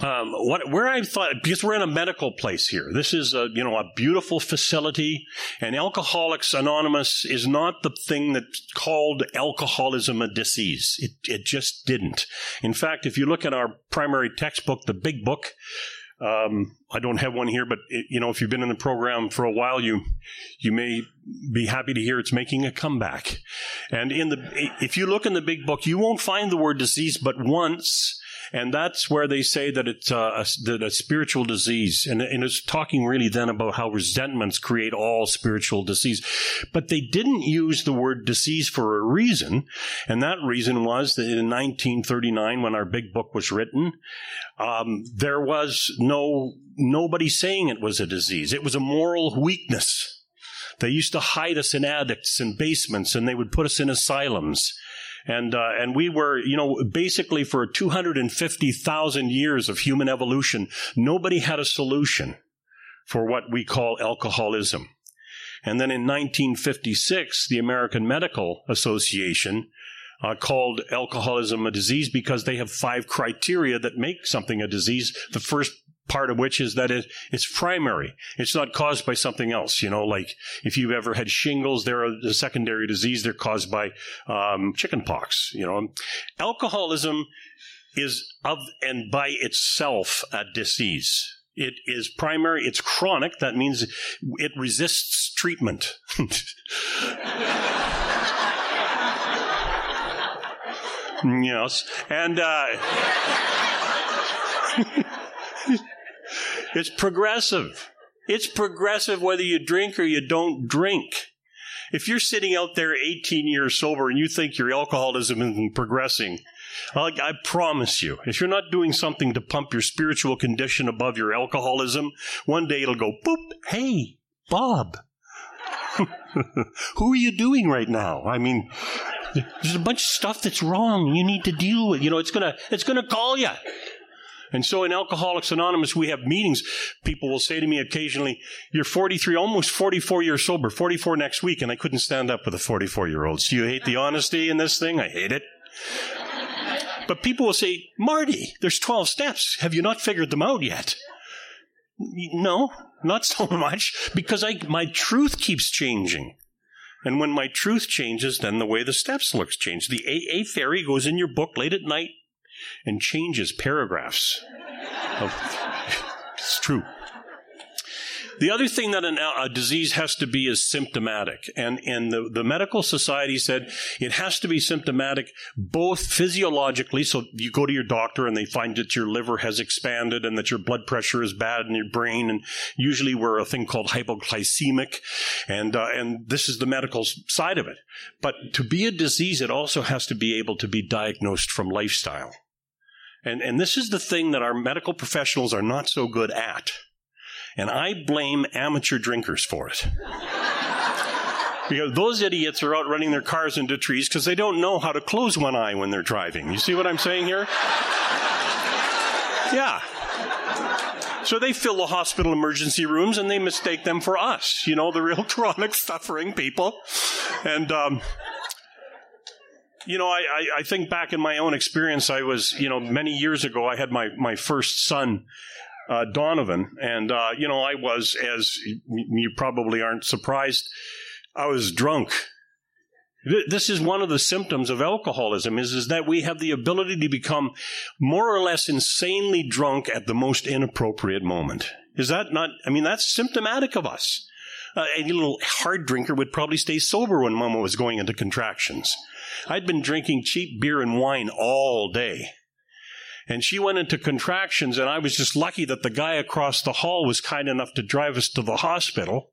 Um, what, where I thought, because we're in a medical place here. This is a, you know, a beautiful facility and Alcoholics Anonymous is not the thing that called alcoholism a disease. It, it just didn't. In fact, if you look at our primary textbook, the big book, um, I don't have one here, but it, you know, if you've been in the program for a while, you you may be happy to hear it's making a comeback. And in the if you look in the big book, you won't find the word disease but once and that's where they say that it's uh, a, that a spiritual disease, and, and it's talking really then about how resentments create all spiritual disease. But they didn't use the word disease for a reason, and that reason was that in 1939, when our big book was written, um, there was no nobody saying it was a disease. It was a moral weakness. They used to hide us in attics and basements, and they would put us in asylums and uh, and we were, you know, basically for 250,000 years of human evolution, nobody had a solution for what we call alcoholism. And then in 1956, the American Medical Association uh, called alcoholism a disease because they have five criteria that make something a disease. The first part of which is that it, it's primary. It's not caused by something else. You know, like if you've ever had shingles, they're a, secondary disease. They're caused by um, chickenpox. You know, alcoholism is of and by itself a disease. It is primary. It's chronic. That means it resists treatment. yes, and. Uh, It's progressive. It's progressive whether you drink or you don't drink. If you're sitting out there 18 years sober and you think your alcoholism isn't progressing, I promise you, if you're not doing something to pump your spiritual condition above your alcoholism, one day it'll go boop. Hey, Bob, who are you doing right now? I mean, there's a bunch of stuff that's wrong. You need to deal with. You know, it's gonna it's gonna call you. And so in Alcoholics Anonymous, we have meetings. People will say to me occasionally, You're 43, almost 44 years sober, 44 next week, and I couldn't stand up with a 44 year old. Do you hate the honesty in this thing? I hate it. But people will say, Marty, there's 12 steps. Have you not figured them out yet? No, not so much, because I, my truth keeps changing. And when my truth changes, then the way the steps looks change. The AA fairy goes in your book late at night and changes paragraphs. Of, it's true. The other thing that an, a disease has to be is symptomatic. And, and the, the medical society said it has to be symptomatic both physiologically, so you go to your doctor and they find that your liver has expanded and that your blood pressure is bad in your brain. And usually we're a thing called hypoglycemic. And, uh, and this is the medical side of it. But to be a disease, it also has to be able to be diagnosed from lifestyle. And, and this is the thing that our medical professionals are not so good at. And I blame amateur drinkers for it. because those idiots are out running their cars into trees because they don't know how to close one eye when they're driving. You see what I'm saying here? Yeah. So they fill the hospital emergency rooms and they mistake them for us, you know, the real chronic suffering people. And, um, you know, I, I, I, think back in my own experience, I was, you know, many years ago, I had my, my first son, uh, Donovan. And, uh, you know, I was, as you probably aren't surprised, I was drunk. This is one of the symptoms of alcoholism is, is that we have the ability to become more or less insanely drunk at the most inappropriate moment. Is that not, I mean, that's symptomatic of us. Uh, any little hard drinker would probably stay sober when mama was going into contractions. I'd been drinking cheap beer and wine all day. And she went into contractions, and I was just lucky that the guy across the hall was kind enough to drive us to the hospital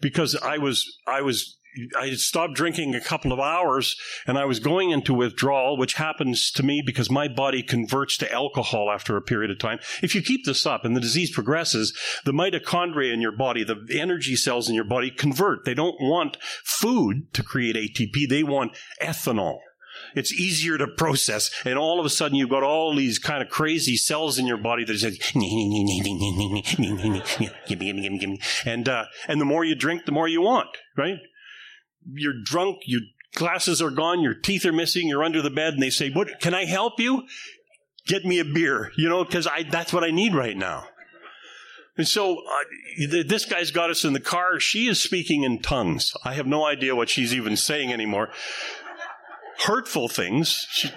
because I was, I was, I stopped drinking a couple of hours and I was going into withdrawal, which happens to me because my body converts to alcohol after a period of time. If you keep this up and the disease progresses, the mitochondria in your body, the energy cells in your body convert. They don't want food to create ATP. They want ethanol. It's easier to process. And all of a sudden you've got all these kind of crazy cells in your body that say. And, uh, and the more you drink, the more you want, right? You're drunk, your glasses are gone, your teeth are missing, you're under the bed, and they say, what, can I help you? Get me a beer, you know, cause I, that's what I need right now. And so uh, this guy's got us in the car. She is speaking in tongues. I have no idea what she's even saying anymore hurtful things. She,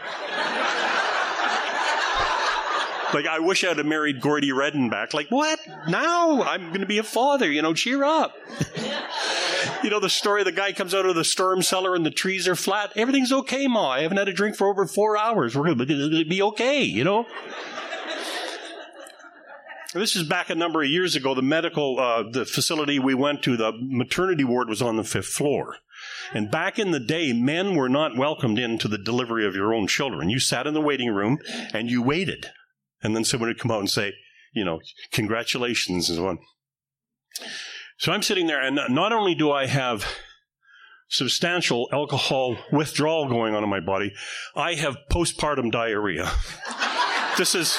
like, I wish I'd have married Gordy Redden back. Like, what? Now I'm going to be a father. You know, cheer up. you know, the story the guy comes out of the storm cellar and the trees are flat. Everything's okay, Ma. I haven't had a drink for over four hours. We're going to be okay, you know? This is back a number of years ago. The medical, uh, the facility we went to, the maternity ward was on the fifth floor. And back in the day, men were not welcomed into the delivery of your own children. You sat in the waiting room and you waited. And then someone would come out and say, you know, congratulations and so on. So I'm sitting there, and not only do I have substantial alcohol withdrawal going on in my body, I have postpartum diarrhea. this is.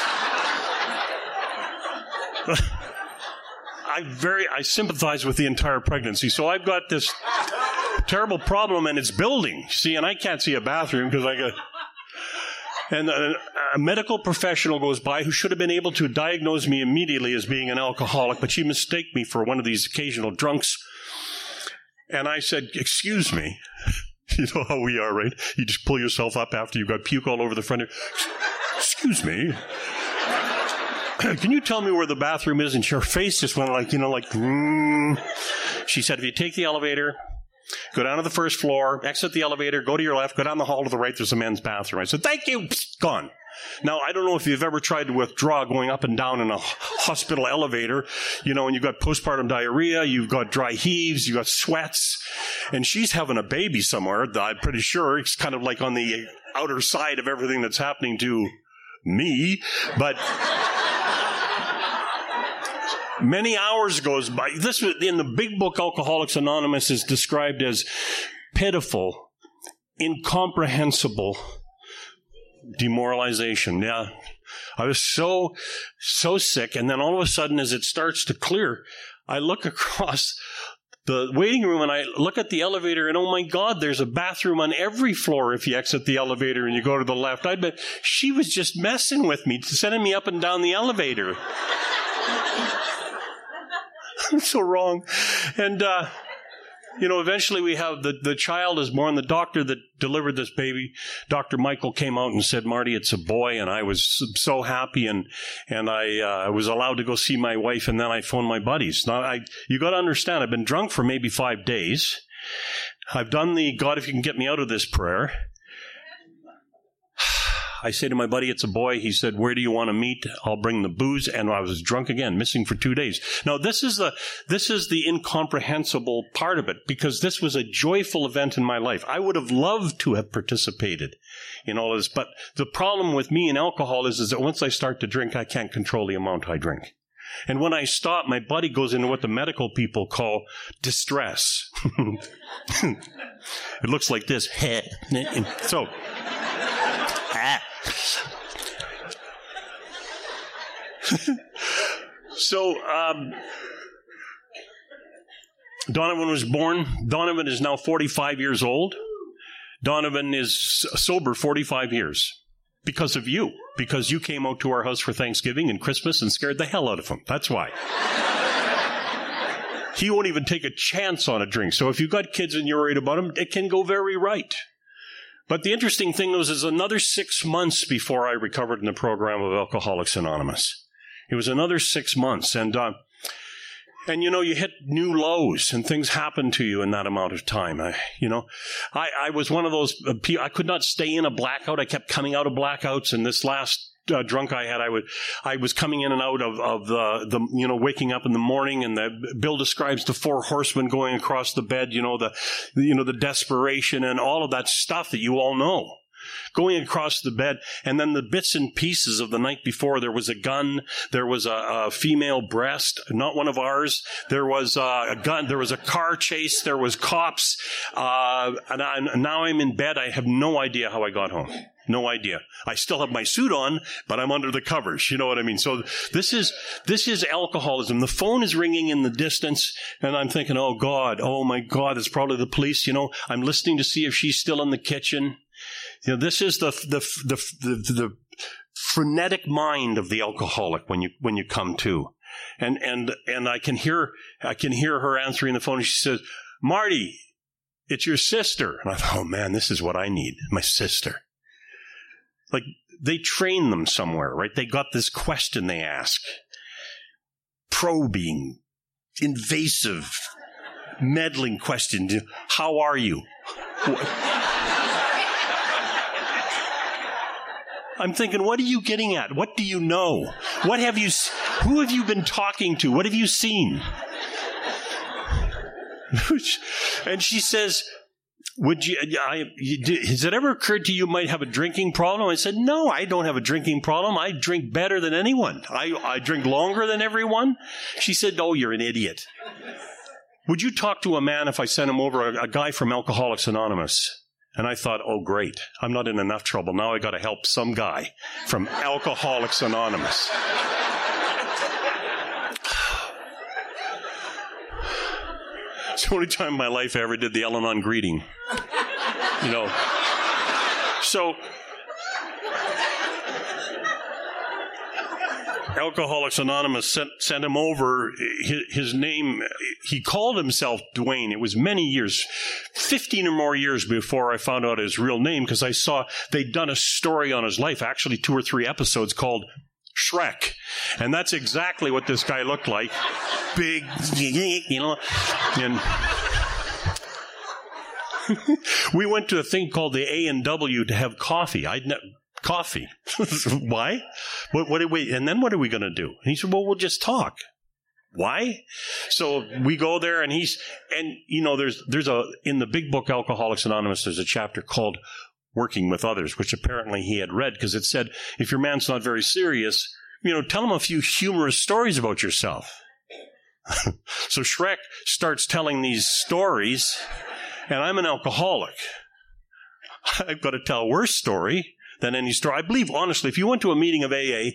I very I sympathize with the entire pregnancy. So I've got this terrible problem and it's building. See, and I can't see a bathroom because I got. And a, a, medical professional goes by who should have been able to diagnose me immediately as being an alcoholic, but she mistaked me for one of these occasional drunks. And I said, Excuse me. You know how we are, right? You just pull yourself up after you've got puke all over the front. Of- Excuse me. Can you tell me where the bathroom is? And her face just went like, you know, like, mm. she said, if you take the elevator, Go down to the first floor, exit the elevator, go to your left, go down the hall to the right, there's a men's bathroom. I said, thank you, Psst, gone. Now, I don't know if you've ever tried to withdraw going up and down in a hospital elevator, you know, and you've got postpartum diarrhea, you've got dry heaves, you've got sweats, and she's having a baby somewhere, I'm pretty sure. It's kind of like on the outer side of everything that's happening to me, but Many hours goes by. This in the big book Alcoholics Anonymous is described as pitiful, incomprehensible demoralization. Yeah. I was so, so sick. And then all of a sudden, as it starts to clear, I look across the waiting room and I look at the elevator and oh my God, there's a bathroom on every floor if you exit the elevator and you go to the left. I bet she was just messing with me, sending me up and down the elevator. so wrong. And, uh, you know, eventually we have the, the child is born. The doctor that delivered this baby, Dr. Michael came out and said, Marty, it's a boy. And I was so happy. And, and I, uh, was allowed to go see my wife. And then I phoned my buddies. Now I, you got to understand, I've been drunk for maybe five days. I've done the God, if you can get me out of this prayer. I say to my buddy, it's a boy. He said, where do you want to meet? I'll bring the booze. And I was drunk again, missing for two days. Now, this is the, this is the incomprehensible part of it because this was a joyful event in my life. I would have loved to have participated in all of this. But the problem with me and alcohol is, is that once I start to drink, I can't control the amount I drink. And when I stop, my body goes into what the medical people call distress. it looks like this. so, ah. so, um, Donovan was born. Donovan is now 45 years old. Donovan is sober 45 years because of you, because you came out to our house for Thanksgiving and Christmas and scared the hell out of him. That's why. he won't even take a chance on a drink. So if you've got kids and you're worried about them, it can go very right. But the interesting thing was, is another six months before I recovered in the program of Alcoholics Anonymous. It was another six months, and uh, and you know you hit new lows, and things happen to you in that amount of time. I, you know, I, I was one of those uh. I could not stay in a blackout. I kept coming out of blackouts, and this last uh, drunk I had, I would, I was coming in and out of, of the, the, you know, waking up in the morning and the, Bill describes the four horsemen going across the bed, you know, the, you know, the desperation and all of that stuff that you all know going across the bed, and then the bits and pieces of the night before. There was a gun, there was a, a female breast, not one of ours. There was a, a gun, there was a car chase, there was cops, uh, and, I, and now I'm in bed. I have no idea how I got home. No idea. I still have my suit on, but I'm under the covers. You know what I mean? So this is, this is alcoholism. The phone is ringing in the distance and I'm thinking, oh God, oh my God, it's probably the police. You know, I'm listening to see if she's still in the kitchen. You know, this is the, the, the, the, the frenetic mind of the alcoholic when you, when you come to. And, and, and I can hear, I can hear her answering the phone and she says, Marty, it's your sister. And I thought, oh man, this is what I need. My sister. Like they train them somewhere, right? They got this question they ask. Probing, invasive, meddling question. How are you? I'm thinking, what are you getting at? What do you know? What have you, who have you been talking to? What have you seen? and she says, would you, uh, I, has it ever occurred to you might have a drinking problem? I said, no, I don't have a drinking problem. I drink better than anyone. I, I drink longer than everyone. She said, oh, you're an idiot. Would you talk to a man if I sent him over, a, a guy from Alcoholics Anonymous? And I thought, oh, great. I'm not in enough trouble. Now I got to help some guy from Alcoholics Anonymous. it's the only time in my life I ever did the Al Anon greeting. You know. So Alcoholics Anonymous sent, sent him over. His, his, name, he called himself Dwayne. It was many years, 15 or more years before I found out his real name because I saw they'd done a story on his life, actually two or three episodes called Shrek. And that's exactly what this guy looked like. Big, you know, and we went to a thing called the A and W to have coffee. I'd ne- coffee. Why? What, what did we, and then what are we going to do? And he said, well, we'll just talk. Why? So we go there and he's, and you know, there's, there's a, in the big book Alcoholics Anonymous, there's a chapter called Working with Others, which apparently he had read because it said, if your man's not very serious, you know, tell him a few humorous stories about yourself. so Shrek starts telling these stories, and I'm an alcoholic. I've got to tell a worse story than any story. I believe, honestly, if you went to a meeting of AA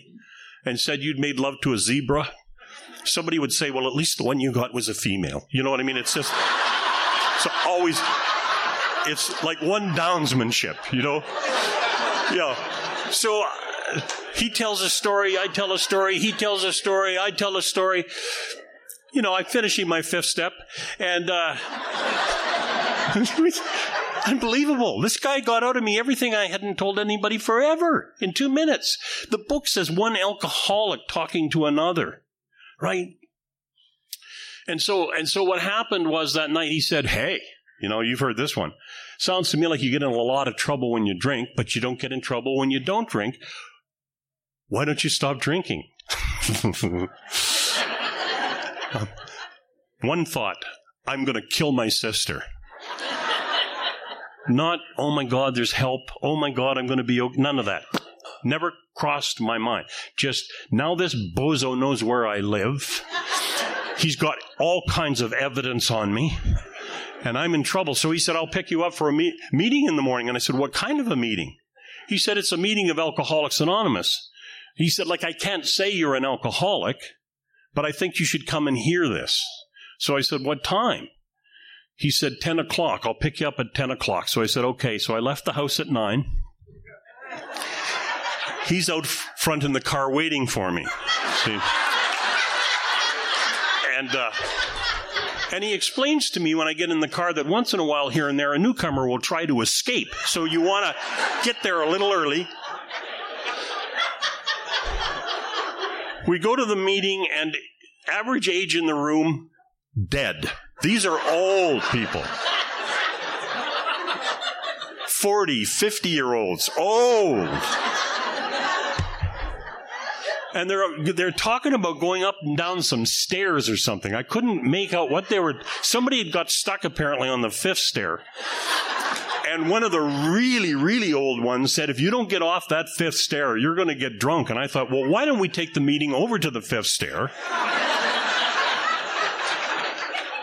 and said you'd made love to a zebra, somebody would say, well, at least the one you got was a female. You know what I mean? It's just, it's always, it's like one downsmanship, you know? Yeah. So uh, he tells a story, I tell a story, he tells a story, I tell a story. You know, I'm finishing my fifth step, and uh, Unbelievable. This guy got out of me everything I hadn't told anybody forever in two minutes. The book says one alcoholic talking to another, right? And so, and so what happened was that night he said, Hey, you know, you've heard this one. Sounds to me like you get in a lot of trouble when you drink, but you don't get in trouble when you don't drink. Why don't you stop drinking? one thought I'm going to kill my sister. Not, oh my God, there's help. Oh my God, I'm going to be okay. None of that. Never crossed my mind. Just now this bozo knows where I live. He's got all kinds of evidence on me. And I'm in trouble. So he said, I'll pick you up for a me- meeting in the morning. And I said, What kind of a meeting? He said, It's a meeting of Alcoholics Anonymous. He said, Like, I can't say you're an alcoholic, but I think you should come and hear this. So I said, What time? He said, 10 o'clock. I'll pick you up at 10 o'clock. So I said, okay. So I left the house at 9. He's out front in the car waiting for me. See? And, uh, and he explains to me when I get in the car that once in a while here and there a newcomer will try to escape. So you want to get there a little early. We go to the meeting and average age in the room, dead. These are old people. 40, 50 year olds, old. and they're they're talking about going up and down some stairs or something. I couldn't make out what they were. Somebody had got stuck apparently on the fifth stair. And one of the really, really old ones said, if you don't get off that fifth stair, you're going to get drunk. And I thought, well, why don't we take the meeting over to the fifth stair?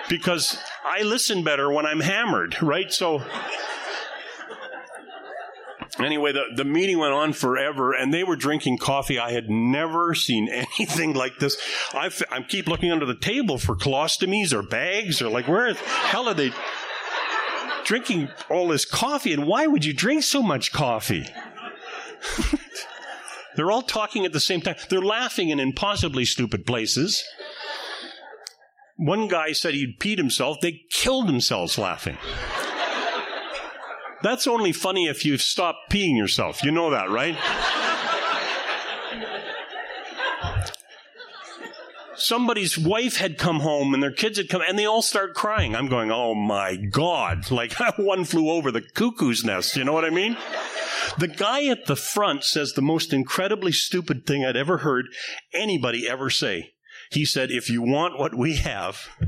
Because I listen better when I'm hammered, right? So anyway, the, the meeting went on forever and they were drinking coffee. I had never seen anything like this. I, I keep looking under the table for colostomies or bags or like, where the hell are they drinking all this coffee? And why would you drink so much coffee? They're all talking at the same time. They're laughing in impossibly stupid places. One guy said he'd peed himself. They killed themselves laughing. That's only funny if you've stopped peeing yourself. You know that, right? Somebody's wife had come home and their kids had come and they all start crying. I'm going, oh my God. Like one flew over the cuckoo's nest. You know what I mean? The guy at the front says the most incredibly stupid thing I'd ever heard anybody ever say. He said, if you want what we have,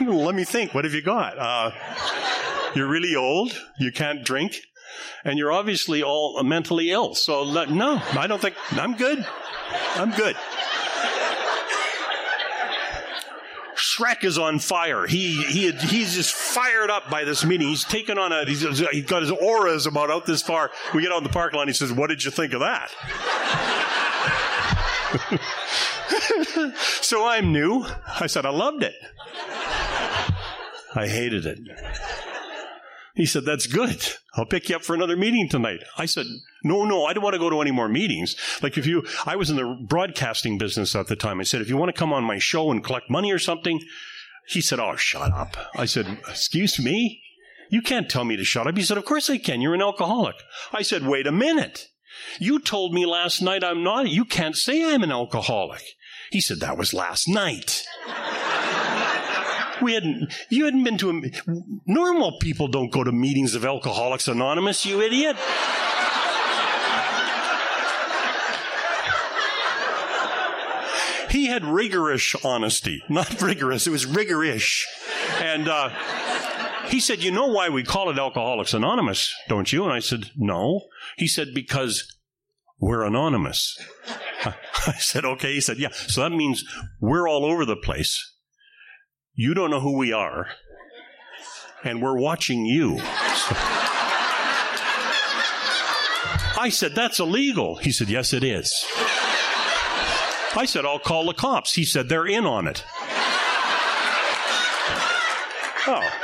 let me think. What have you got? Uh, you're really old. You can't drink. And you're obviously all mentally ill. So, no, I don't think, I'm good. I'm good. Shrek is on fire. He, he, he's just fired up by this meeting. He's taken on a, he's, he's got his auras about out this far. We get on the park line. He says, what did you think of that? so I'm new. I said, I loved it. I hated it. He said, That's good. I'll pick you up for another meeting tonight. I said, No, no, I don't want to go to any more meetings. Like if you, I was in the broadcasting business at the time. I said, If you want to come on my show and collect money or something, he said, Oh, shut up. I said, Excuse me? You can't tell me to shut up. He said, Of course I can. You're an alcoholic. I said, Wait a minute. You told me last night I'm not. You can't say I'm an alcoholic. He said, That was last night. We hadn't, you hadn't been to a, normal people don't go to meetings of Alcoholics Anonymous, you idiot. he had rigorous honesty. Not rigorous, it was rigorish. And, uh, he said, You know why we call it Alcoholics Anonymous, don't you? And I said, No. He said, Because we're anonymous. I said, Okay. He said, Yeah. So that means we're all over the place. You don't know who we are, and we're watching you. I said, That's illegal. He said, Yes, it is. I said, I'll call the cops. He said, They're in on it. Oh.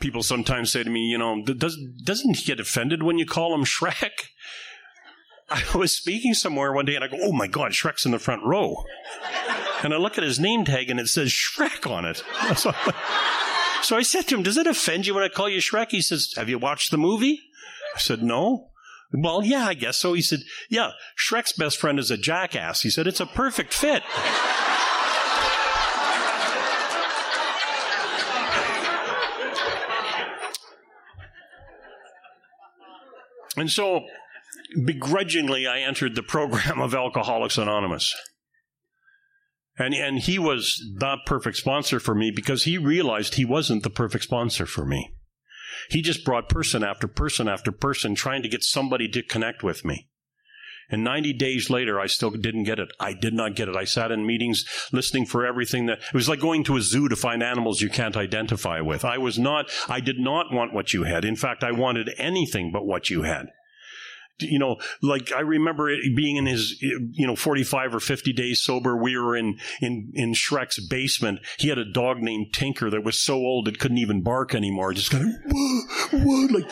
People sometimes say to me, you know, does, doesn't he get offended when you call him Shrek? I was speaking somewhere one day and I go, oh my God, Shrek's in the front row. And I look at his name tag and it says Shrek on it. So, so I said to him, does it offend you when I call you Shrek? He says, have you watched the movie? I said, no. Well, yeah, I guess so. He said, yeah, Shrek's best friend is a jackass. He said, it's a perfect fit. And so begrudgingly, I entered the program of Alcoholics Anonymous. And, and he was the perfect sponsor for me because he realized he wasn't the perfect sponsor for me. He just brought person after person after person trying to get somebody to connect with me. And 90 days later, I still didn't get it. I did not get it. I sat in meetings listening for everything that, it was like going to a zoo to find animals you can't identify with. I was not, I did not want what you had. In fact, I wanted anything but what you had you know, like I remember it being in his, you know, 45 or 50 days sober. We were in, in, in Shrek's basement. He had a dog named Tinker that was so old it couldn't even bark anymore. Just kind of, whoa, whoa, like,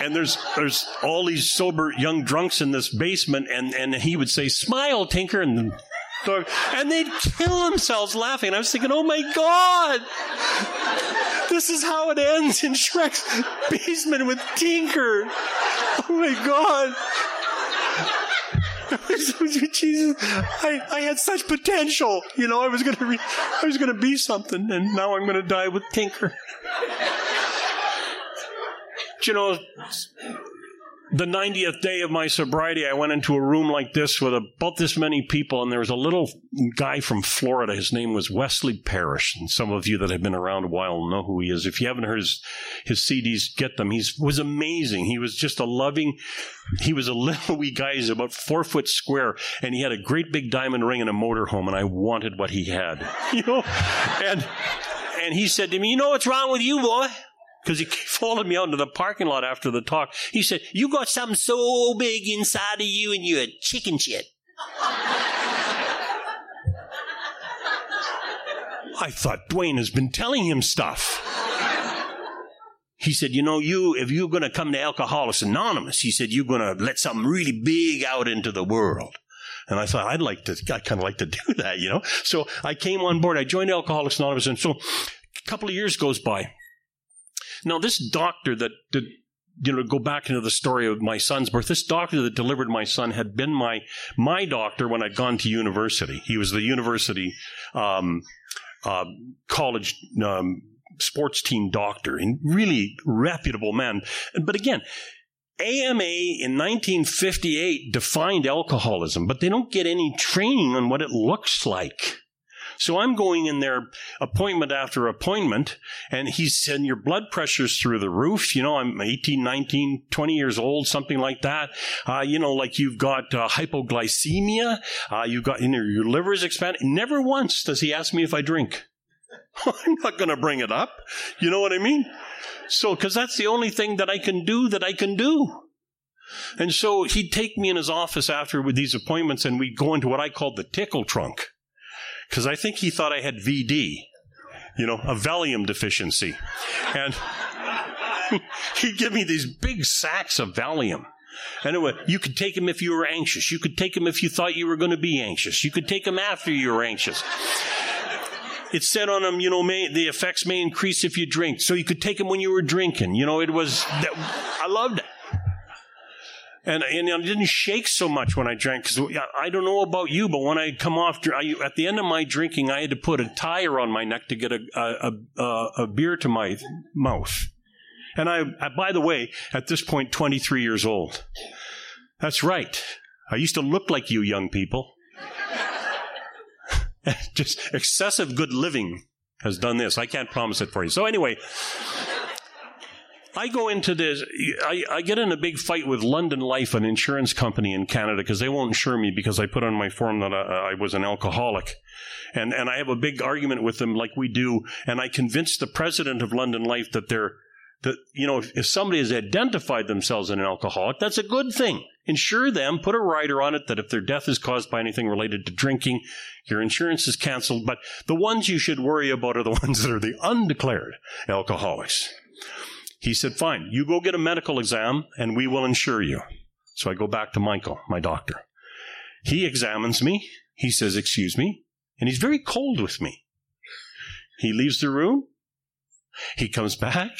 and there's, there's all these sober young drunks in this basement and, and he would say, smile, Tinker. And and they'd kill themselves laughing. I was thinking, oh my God, this is how it ends in Shrek's basement with Tinker. Oh my God. Jesus, I, I had such potential. You know, I was gonna re- I was gonna be something, and now I'm gonna die with Tinker. You know, the 90th day of my sobriety, I went into a room like this with about this many people, and there was a little guy from Florida. His name was Wesley Parrish, and some of you that have been around a while know who he is. If you haven't heard his, his CDs, get them. He was amazing. He was just a loving, he was a little wee guy. He's about four foot square, and he had a great big diamond ring and a motorhome, and I wanted what he had, you know, and and he said to me, "You know what's wrong with you, boy?" Because he followed me out into the parking lot after the talk. He said, You got something so big inside of you and you're a chicken shit. I thought Dwayne has been telling him stuff. He said, You know, you, if you're going to come to Alcoholics Anonymous, he said, you're going to let something really big out into the world. And I thought, I'd like to, I kind of like to do that, you know? So I came on board. I joined Alcoholics Anonymous. And so a couple of years goes by. Now, this doctor that did, you know, go back into the story of my son's birth. This doctor that delivered my son had been my my doctor when I'd gone to university. He was the university um, uh, college um, sports team doctor, and really reputable man. But again. AMA in 1958 defined alcoholism, but they don't get any training on what it looks like. So I'm going in there appointment after appointment, and he's said, Your blood pressure's through the roof. You know, I'm 18, 19, 20 years old, something like that. Uh, you know, like you've got uh, hypoglycemia, uh, you've got, you know, your liver is expanding. Never once does he ask me if I drink. I'm not going to bring it up. You know what I mean? So, because that's the only thing that I can do that I can do. And so he'd take me in his office after with these appointments, and we'd go into what I called the tickle trunk because I think he thought I had VD, you know, a Valium deficiency. And he'd give me these big sacks of Valium. Anyway, you could take them if you were anxious. You could take them if you thought you were going to be anxious. You could take them after you were anxious. It said on them, you know, may, the effects may increase if you drink. So you could take them when you were drinking. You know, it was, that, I loved it. And, and I didn't shake so much when I drank because I don't know about you, but when I come off, I, at the end of my drinking, I had to put a tire on my neck to get a, a, a, a beer to my mouth. And I, I, by the way, at this point, 23 years old. That's right. I used to look like you young people. Just excessive good living has done this. I can't promise it for you. So anyway, I go into this, I, I, get in a big fight with London Life, an insurance company in Canada, because they won't insure me because I put on my form that I, I, was an alcoholic. And, and I have a big argument with them like we do. And I convinced the president of London Life that they're, that, you know, if, if somebody has identified themselves as an alcoholic, that's a good thing. Insure them, put a rider on it that if their death is caused by anything related to drinking, your insurance is canceled. But the ones you should worry about are the ones that are the undeclared alcoholics. He said, Fine, you go get a medical exam and we will insure you. So I go back to Michael, my doctor. He examines me. He says, Excuse me. And he's very cold with me. He leaves the room. He comes back.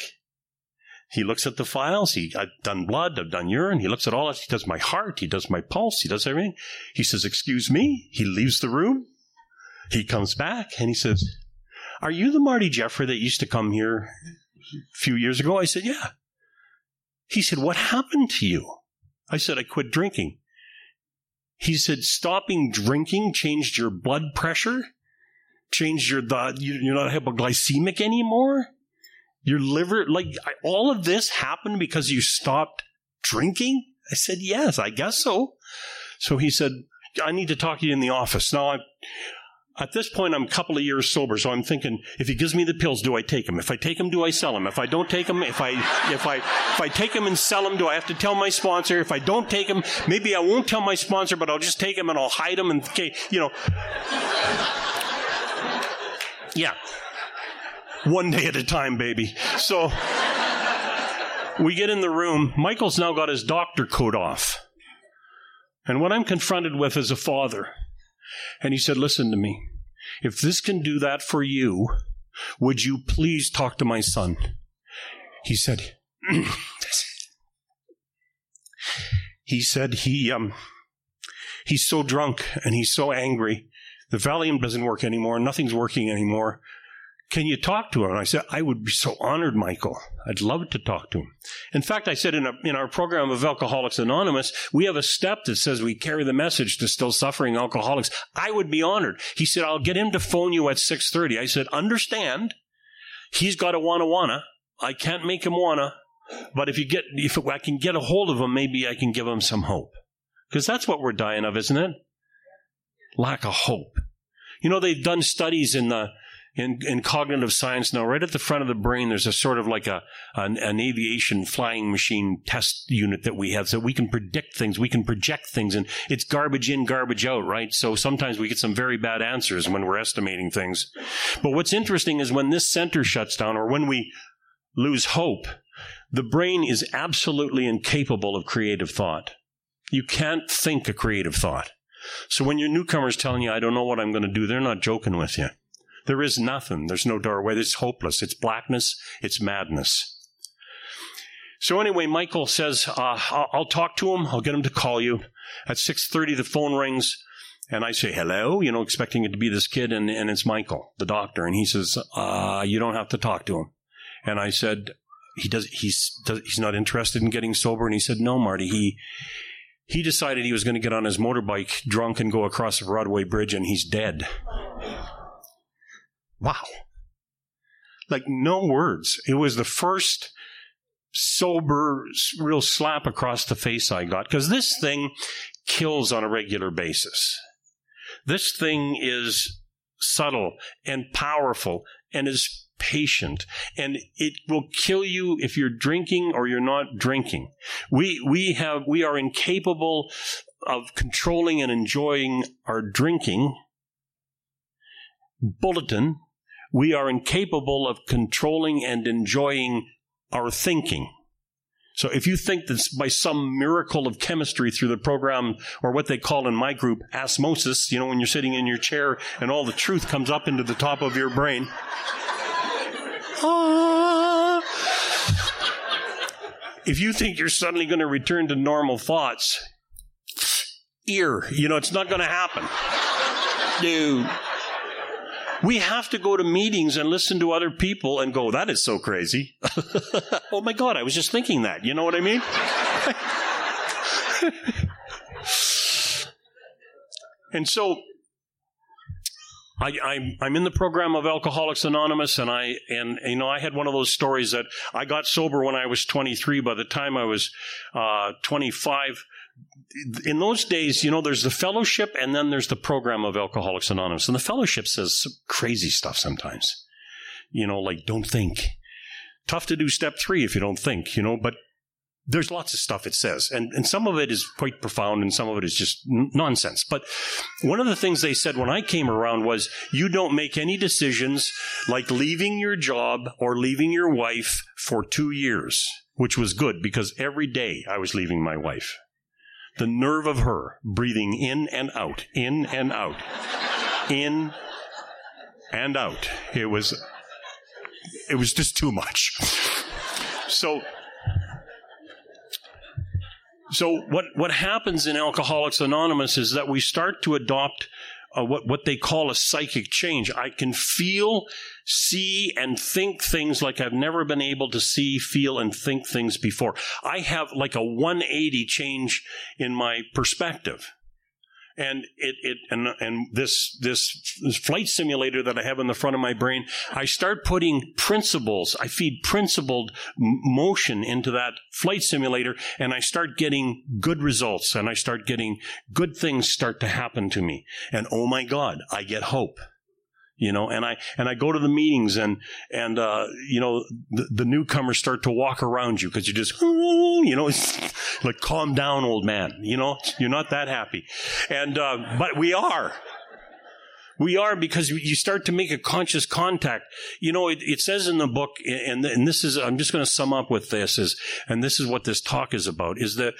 He looks at the files. He, I've done blood. I've done urine. He looks at all that. He does my heart. He does my pulse. He does everything. He says, Excuse me. He leaves the room. He comes back and he says, Are you the Marty Jeffrey that used to come here few years ago? I said, Yeah. He said, What happened to you? I said, I quit drinking. He said, Stopping drinking changed your blood pressure? Changed your, the, you're not hypoglycemic anymore? Your liver, like all of this happened because you stopped drinking? I said, Yes, I guess so. So he said, I need to talk to you in the office. Now, I, at this point, I'm a couple of years sober, so I'm thinking, if he gives me the pills, do I take them? If I take them, do I sell them? If I don't take them, if I if I if I take them and sell them, do I have to tell my sponsor? If I don't take them, maybe I won't tell my sponsor, but I'll just take them and I'll hide them and you know. Yeah, one day at a time, baby. So we get in the room. Michael's now got his doctor coat off, and what I'm confronted with is a father and he said, Listen to me. If this can do that for you, would you please talk to my son? He said, He said he, um, he's so drunk and he's so angry. The Valium doesn't work anymore. Nothing's working anymore. Can you talk to him? And I said, I would be so honored, Michael. I'd love to talk to him. In fact, I said in, a, in our program of Alcoholics Anonymous, we have a step that says we carry the message to still suffering alcoholics. I would be honored. He said, I'll get him to phone you at 6.30. I said, understand. He's got a wanna wanna. I can't make him wanna. But if you get, if I can get a hold of him, maybe I can give him some hope. Because that's what we're dying of, isn't it? Lack of hope. You know, they've done studies in the, in, in cognitive science now, right at the front of the brain, there's a sort of like a an, an, aviation flying machine test unit that we have, so we can predict things, we can project things, and it's garbage in, garbage out, right? So sometimes we get some very bad answers when we're estimating things. But what's interesting is when this center shuts down, or when we lose hope, the brain is absolutely incapable of creative thought. You can't think a creative thought. So when your newcomer's telling you, I don't know what I'm going to do, they're not joking with you. There is nothing. There's no doorway. It's hopeless. It's blackness. It's madness. So anyway, Michael says, uh, I'll, I'll, talk to him. I'll get him to call you. At 6.30, the phone rings. And I say, hello, you know, expecting it to be this kid. And, and it's Michael, the doctor. And he says, uh, you don't have to talk to him. And I said, he does, he's, does, he's not interested in getting sober. And he said, no, Marty, he, he decided he was going to get on his motorbike drunk and go across the Broadway Bridge and he's dead. Wow. Like no words. It was the first sober, real slap across the face I got because this thing kills on a regular basis. This thing is subtle and powerful and is patient and it will kill you if you're drinking or you're not drinking. We, we have, we are incapable of controlling and enjoying our drinking. Bulletin we are incapable of controlling and enjoying our thinking. So if you think that by some miracle of chemistry through the program, or what they call in my group, osmosis, you know, when you're sitting in your chair and all the truth comes up into the top of your brain. Ah. if you think you're suddenly going to return to normal thoughts, ear, you know, it's not going to happen. Dude. We have to go to meetings and listen to other people and go, that is so crazy. oh my God, I was just thinking that. You know what I mean? and so I, I'm, I'm in the program of Alcoholics Anonymous, and I and you know I had one of those stories that I got sober when I was 23. By the time I was uh, 25, in those days, you know, there's the fellowship and then there's the program of Alcoholics Anonymous. And the fellowship says crazy stuff sometimes. You know, like don't think. Tough to do step three if you don't think, you know, but there's lots of stuff it says. And, and some of it is quite profound and some of it is just n- nonsense. But one of the things they said when I came around was you don't make any decisions like leaving your job or leaving your wife for two years, which was good because every day I was leaving my wife the nerve of her breathing in and out, in and out, in and out. It was, it was just too much. So, so what, what happens in Alcoholics Anonymous is that we start to adopt what, what they call a psychic change. I can feel, see, and think things like I've never been able to see, feel, and think things before. I have like a 180 change in my perspective and it, it and and this, this this flight simulator that I have in the front of my brain, I start putting principles. I feed principled motion into that flight simulator, and I start getting good results, and I start getting good things start to happen to me, and oh my God, I get hope you know and i and i go to the meetings and and uh, you know the, the, newcomers start to walk around you because you just you know like calm down old man you know? You're not that happy. And uh, but we are we are because you start to make a conscious contact. You know, it, it says in the book, and, and this is, I'm just going to sum up with this is, and this is what this talk is about, is that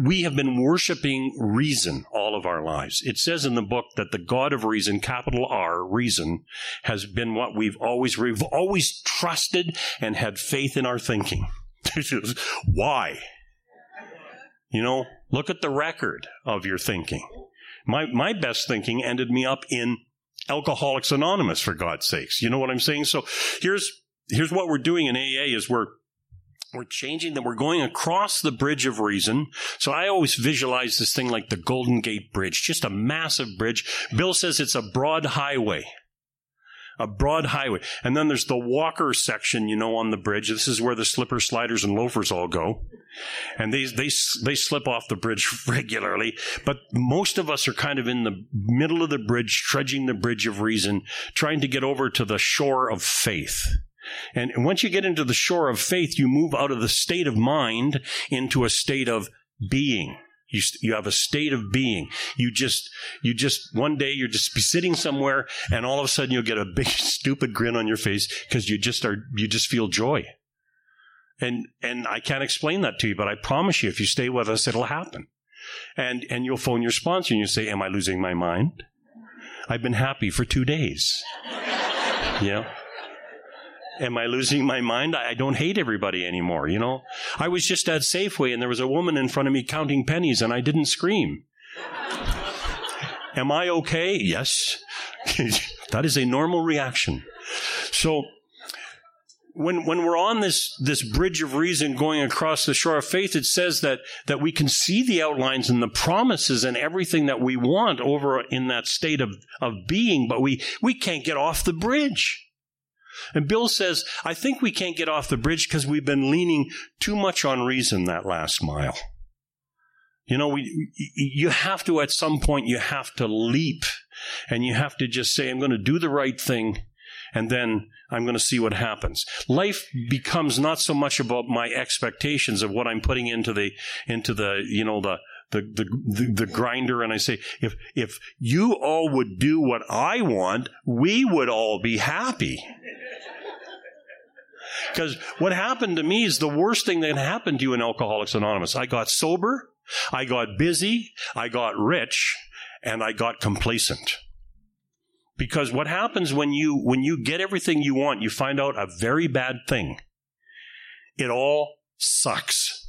we have been worshiping reason all of our lives. It says in the book that the God of reason, capital R, reason, has been what we've always, we've always trusted and had faith in our thinking. Why? You know, look at the record of your thinking. My, my best thinking ended me up in Alcoholics Anonymous, for God's sakes. You know what I'm saying? So here's, here's what we're doing in AA is we're, we're changing that we're going across the bridge of reason. So I always visualize this thing like the Golden Gate Bridge, just a massive bridge. Bill says it's a broad highway a broad highway. And then there's the walker section, you know, on the bridge. This is where the slipper sliders and loafers all go. And they, they, they slip off the bridge regularly. But most of us are kind of in the middle of the bridge, trudging the bridge of reason, trying to get over to the shore of faith. And once you get into the shore of faith, you move out of the state of mind into a state of being. You, you have a state of being. You just, you just, one day you're just be sitting somewhere and all of a sudden you'll get a big stupid grin on your face because you just are, you just feel joy. And, and I can't explain that to you, but I promise you, if you stay with us, it'll happen. And, and you'll phone your sponsor and you say, am I losing my mind? I've been happy for two days. yeah. Am I losing my mind? I don't hate everybody anymore, you know? I was just at Safeway and there was a woman in front of me counting pennies and I didn't scream. Am I okay? Yes. that is a normal reaction. So, when when we're on this this bridge of reason going across the shore of faith, it says that that we can see the outlines and the promises and everything that we want over in that state of of being, but we we can't get off the bridge. And Bill says, I think we can't get off the bridge because we've been leaning too much on reason that last mile. You know, we, you have to, at some point, you have to leap and you have to just say, I'm going to do the right thing and then I'm going to see what happens. Life becomes not so much about my expectations of what I'm putting into the, into the, you know, the, the, the, the, the, grinder and I say, if, if you all would do what I want, we would all be happy. Because what happened to me is the worst thing that happened to you in Alcoholics Anonymous. I got sober, I got busy, I got rich, and I got complacent. Because what happens when you when you get everything you want, you find out a very bad thing. It all sucks.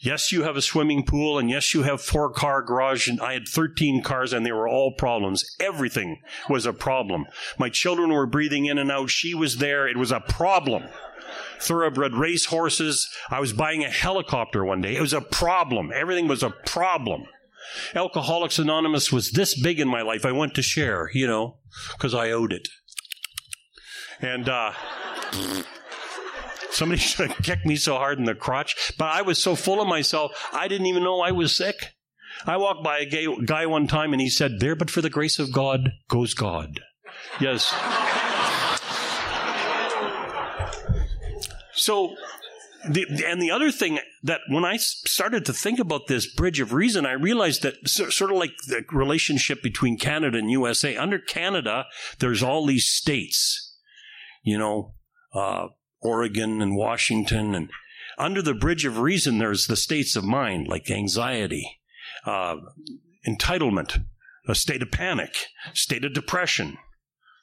Yes, you have a swimming pool, and yes, you have four car garage, and I had 13 cars, and they were all problems. Everything was a problem. My children were breathing in and out. She was there. It was a problem. Thoroughbred race horses. I was buying a helicopter one day. It was a problem. Everything was a problem. Alcoholics Anonymous was this big in my life. I went to share, you know, because I owed it. And, uh, Somebody should have kicked me so hard in the crotch, but I was so full of myself, I didn't even know I was sick. I walked by a gay, guy one time and he said, There, but for the grace of God goes God. Yes. so, the, and the other thing that when I started to think about this bridge of reason, I realized that sort of like the relationship between Canada and USA. Under Canada, there's all these states, you know, uh, Oregon and Washington. And under the bridge of reason, there's the states of mind like anxiety, uh, entitlement, a state of panic, state of depression.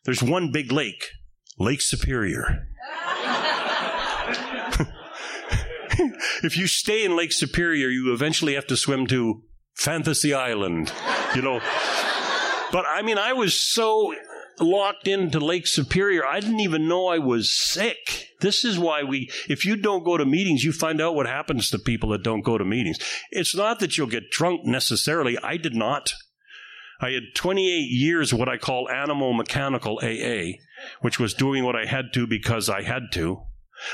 There's one big lake, Lake Superior. if you stay in Lake Superior, you eventually have to swim to Fantasy Island, you know. But I mean, I was so locked into Lake Superior. I didn't even know I was sick. This is why we, if you don't go to meetings, you find out what happens to people that don't go to meetings. It's not that you'll get drunk necessarily. I did not. I had 28 years of what I call animal mechanical AA, which was doing what I had to because I had to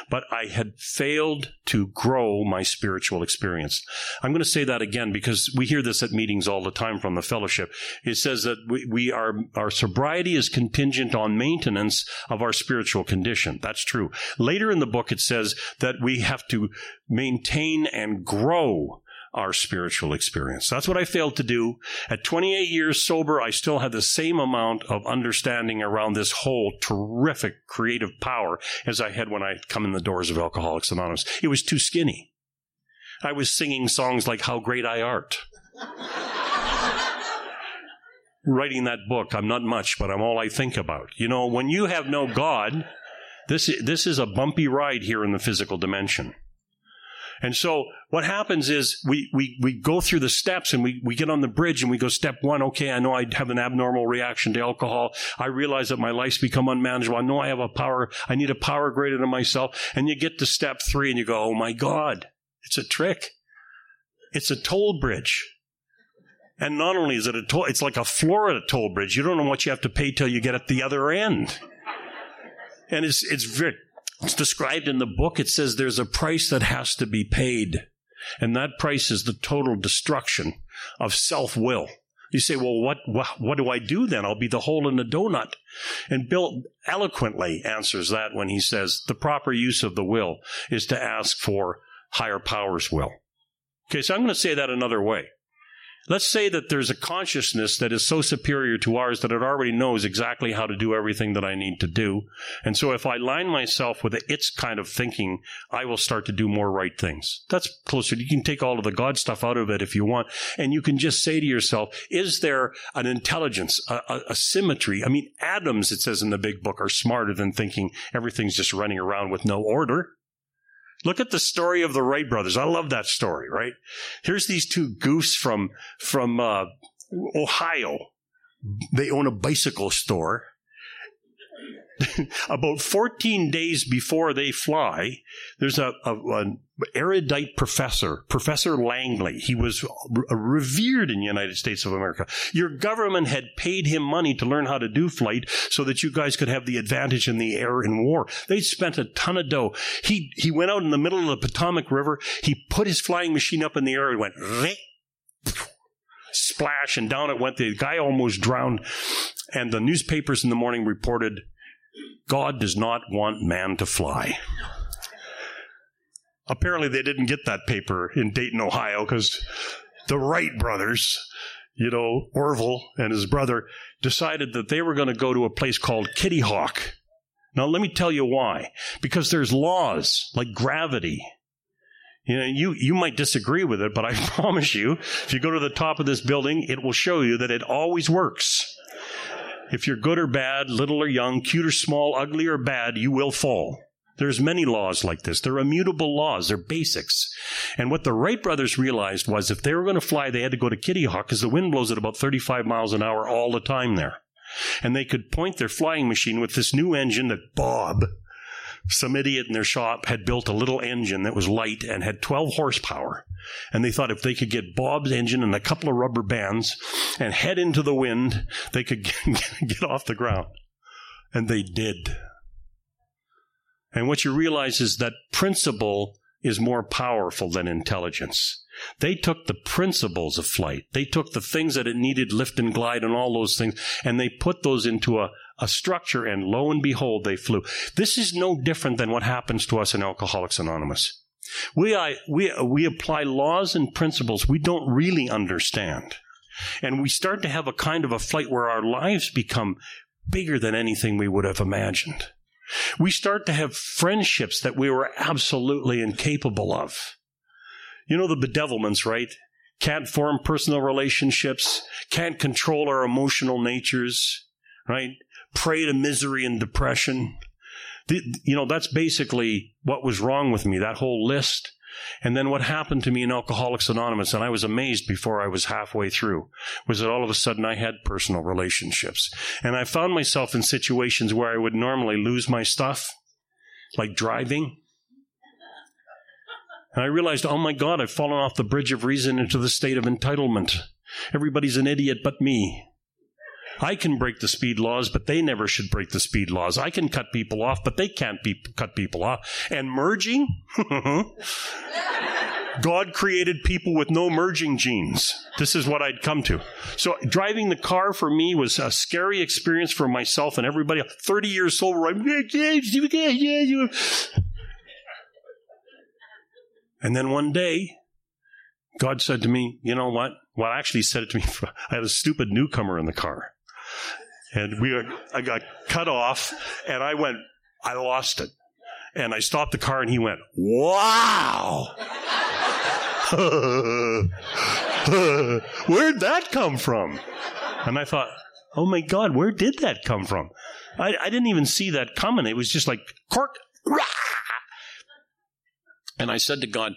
but I had failed to grow my spiritual experience. I'm going to say that again because we hear this at meetings all the time from the fellowship. It says that we, we are, our sobriety is contingent on maintenance of our spiritual condition. That's true. Later in the book, it says that we have to maintain and grow our spiritual experience. That's what I failed to do. At 28 years sober, I still had the same amount of understanding around this whole terrific creative power as I had when I come in the doors of Alcoholics Anonymous. It was too skinny. I was singing songs like How Great I Art. Writing that book, I'm not much, but I'm all I think about. You know, when you have no God, this, this is a bumpy ride here in the physical dimension. And so what happens is we, we, we go through the steps and we, we get on the bridge and we go step one. Okay. I know I have an abnormal reaction to alcohol. I realize that my life's become unmanageable. I know I have a power. I need a power greater than myself. And you get to step three and you go, Oh my God, it's a trick. It's a toll bridge. And not only is it a toll, it's like a Florida toll bridge. You don't know what you have to pay till you get at the other end. And it's, it's very, it's described in the book. It says there's a price that has to be paid. And that price is the total destruction of self will. You say, well, what, what, what do I do then? I'll be the hole in the donut. And Bill eloquently answers that when he says the proper use of the will is to ask for higher powers will. Okay, so I'm going to say that another way. Let's say that there's a consciousness that is so superior to ours that it already knows exactly how to do everything that I need to do. And so if I line myself with its kind of thinking, I will start to do more right things. That's closer. You can take all of the God stuff out of it if you want. And you can just say to yourself, is there an intelligence, a, a, a symmetry? I mean, atoms, it says in the big book, are smarter than thinking everything's just running around with no order. Look at the story of the Wright brothers. I love that story, right? Here's these two goofs from, from, uh, Ohio. They own a bicycle store. About 14 days before they fly, there's a, a, an erudite professor, Professor Langley. He was revered in the United States of America. Your government had paid him money to learn how to do flight so that you guys could have the advantage in the air in war. They spent a ton of dough. He, he went out in the middle of the Potomac River. He put his flying machine up in the air and went, splash, and down it went. The guy almost drowned. And the newspapers in the morning reported, God does not want man to fly. Apparently, they didn't get that paper in Dayton, Ohio, because the Wright brothers, you know, Orville and his brother, decided that they were going to go to a place called Kitty Hawk. Now, let me tell you why. Because there's laws like gravity. You know, you, you might disagree with it, but I promise you, if you go to the top of this building, it will show you that it always works. If you're good or bad, little or young, cute or small, ugly or bad, you will fall. There's many laws like this. They're immutable laws. They're basics. And what the Wright brothers realized was if they were going to fly, they had to go to Kitty Hawk because the wind blows at about 35 miles an hour all the time there. And they could point their flying machine with this new engine that Bob, some idiot in their shop, had built a little engine that was light and had 12 horsepower. And they thought if they could get Bob's engine and a couple of rubber bands and head into the wind, they could get off the ground. And they did. And what you realize is that principle is more powerful than intelligence. They took the principles of flight. They took the things that it needed, lift and glide and all those things, and they put those into a, a structure, and lo and behold, they flew. This is no different than what happens to us in Alcoholics Anonymous. We, I, we, we apply laws and principles we don't really understand. And we start to have a kind of a flight where our lives become bigger than anything we would have imagined. We start to have friendships that we were absolutely incapable of. You know the bedevilments, right? Can't form personal relationships, can't control our emotional natures, right? Prey to misery and depression. The, you know, that's basically what was wrong with me, that whole list. And then what happened to me in Alcoholics Anonymous, and I was amazed before I was halfway through, was that all of a sudden I had personal relationships. And I found myself in situations where I would normally lose my stuff, like driving. And I realized, oh my God, I've fallen off the bridge of reason into the state of entitlement. Everybody's an idiot but me. I can break the speed laws, but they never should break the speed laws. I can cut people off, but they can't be cut people off. And merging? God created people with no merging genes. This is what I'd come to. So driving the car for me was a scary experience for myself and everybody. 30 years sober, I'm, and then one day, God said to me, you know what? Well, actually he said it to me. I had a stupid newcomer in the car and we I got cut off, and I went, I lost it, and I stopped the car, and he went, "Wow." Where'd that come from? And I thought, oh my God, where did that come from? I, I didn't even see that coming. It was just like cork. Rah! And I said to God,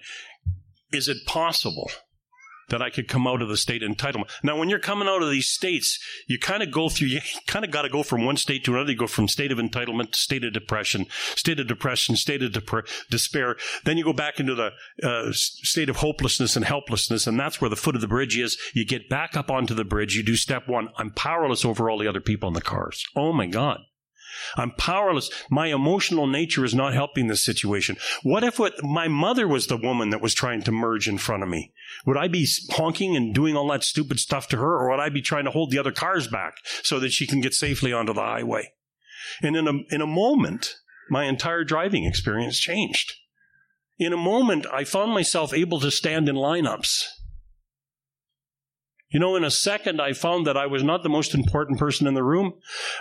is it possible that I could come out of the state entitlement? Now, when you're coming out of these states, you kind of go through, you kind of got to go from one state to another. You go from state of entitlement to state of depression, state of depression, state of dep- despair. Then you go back into the uh, state of hopelessness and helplessness, and that's where the foot of the bridge is. You get back up onto the bridge. You do step one. I'm powerless over all the other people in the cars. Oh my God. I'm powerless. My emotional nature is not helping this situation. What if what, my mother was the woman that was trying to merge in front of me? Would I be honking and doing all that stupid stuff to her, or would I be trying to hold the other cars back so that she can get safely onto the highway? And in a, in a moment, my entire driving experience changed. In a moment, I found myself able to stand in lineups you know, in a second, I found that I was not the most important person in the room.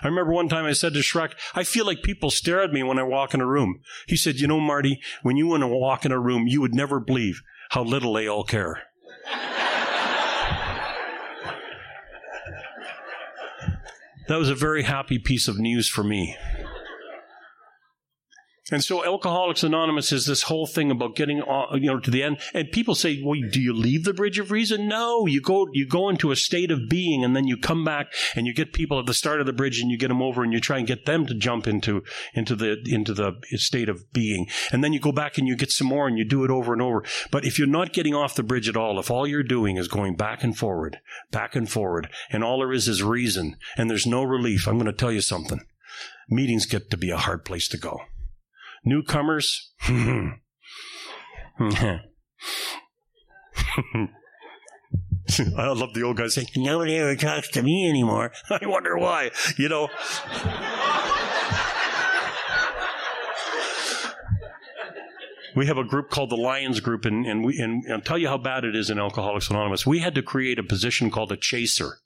I remember one time I said to Shrek, I feel like people stare at me when I walk in a room. He said, You know, Marty, when you want to walk in a room, you would never believe how little they all care. that was a very happy piece of news for me. And so Alcoholics Anonymous is this whole thing about getting you know to the end. And people say, "Well, do you leave the bridge of reason?" No, you go you go into a state of being, and then you come back and you get people at the start of the bridge, and you get them over, and you try and get them to jump into into the into the state of being, and then you go back and you get some more, and you do it over and over. But if you're not getting off the bridge at all, if all you're doing is going back and forward, back and forward, and all there is is reason, and there's no relief, I'm going to tell you something. Meetings get to be a hard place to go. Newcomers. I love the old guy saying, nobody ever talks to me anymore. I wonder why. You know. we have a group called the Lions Group, and, and, we, and I'll tell you how bad it is in Alcoholics Anonymous. We had to create a position called a chaser.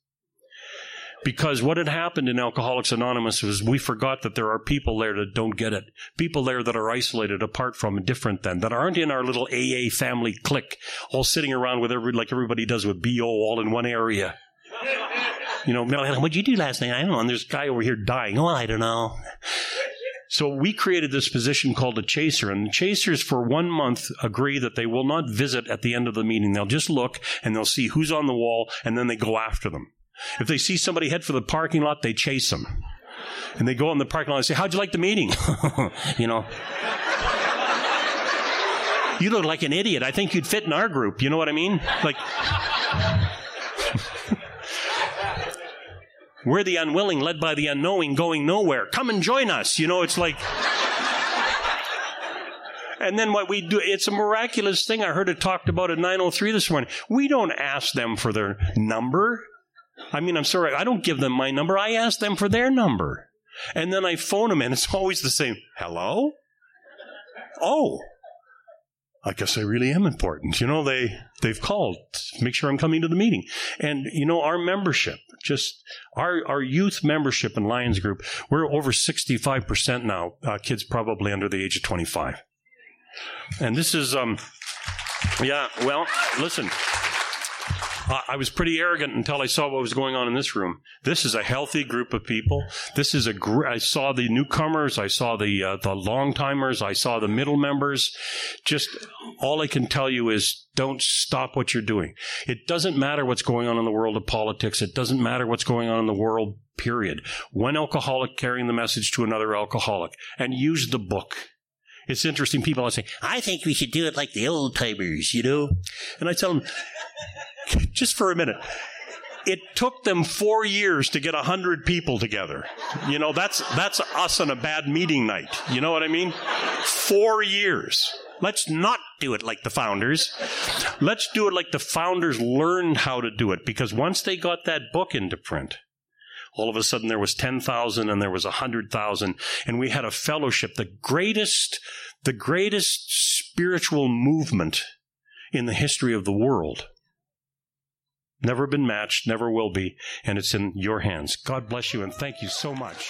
Because what had happened in Alcoholics Anonymous was we forgot that there are people there that don't get it. People there that are isolated, apart from, different than, that aren't in our little AA family clique, all sitting around with every, like everybody does with BO all in one area. You know, what'd you do last night? I don't know. And there's a guy over here dying. Oh, I don't know. So we created this position called a chaser, and the chasers for one month agree that they will not visit at the end of the meeting. They'll just look and they'll see who's on the wall, and then they go after them. If they see somebody head for the parking lot, they chase them. And they go in the parking lot and say, How'd you like the meeting? you know. you look like an idiot. I think you'd fit in our group. You know what I mean? Like. We're the unwilling, led by the unknowing, going nowhere. Come and join us. You know, it's like. And then what we do, it's a miraculous thing. I heard it talked about at 903 this morning. We don't ask them for their number. I mean, I'm sorry, I don't give them my number. I ask them for their number. And then I phone them and it's always the same. Hello? Oh. I guess I really am important. You know, they, they've called to make sure I'm coming to the meeting. And, you know, our membership, just our, our youth membership in Lions Group, we're over 65% now, uh, kids probably under the age of 25. And this is, um, yeah, well, listen, I was pretty arrogant until I saw what was going on in this room. This is a healthy group of people. This is a gr- I saw the newcomers, I saw the uh, the long timers, I saw the middle members. Just all I can tell you is don't stop what you're doing. It doesn't matter what's going on in the world of politics. It doesn't matter what's going on in the world. Period. One alcoholic carrying the message to another alcoholic, and use the book. It's interesting. People are saying, I think we should do it like the old timers, you know? And I tell them, just for a minute. It took them four years to get a hundred people together. You know, that's, that's us on a bad meeting night. You know what I mean? Four years. Let's not do it like the founders. Let's do it like the founders learned how to do it because once they got that book into print, all of a sudden there was 10,000 and there was 100,000 and we had a fellowship, the greatest, the greatest spiritual movement in the history of the world. Never been matched, never will be, and it's in your hands. God bless you and thank you so much.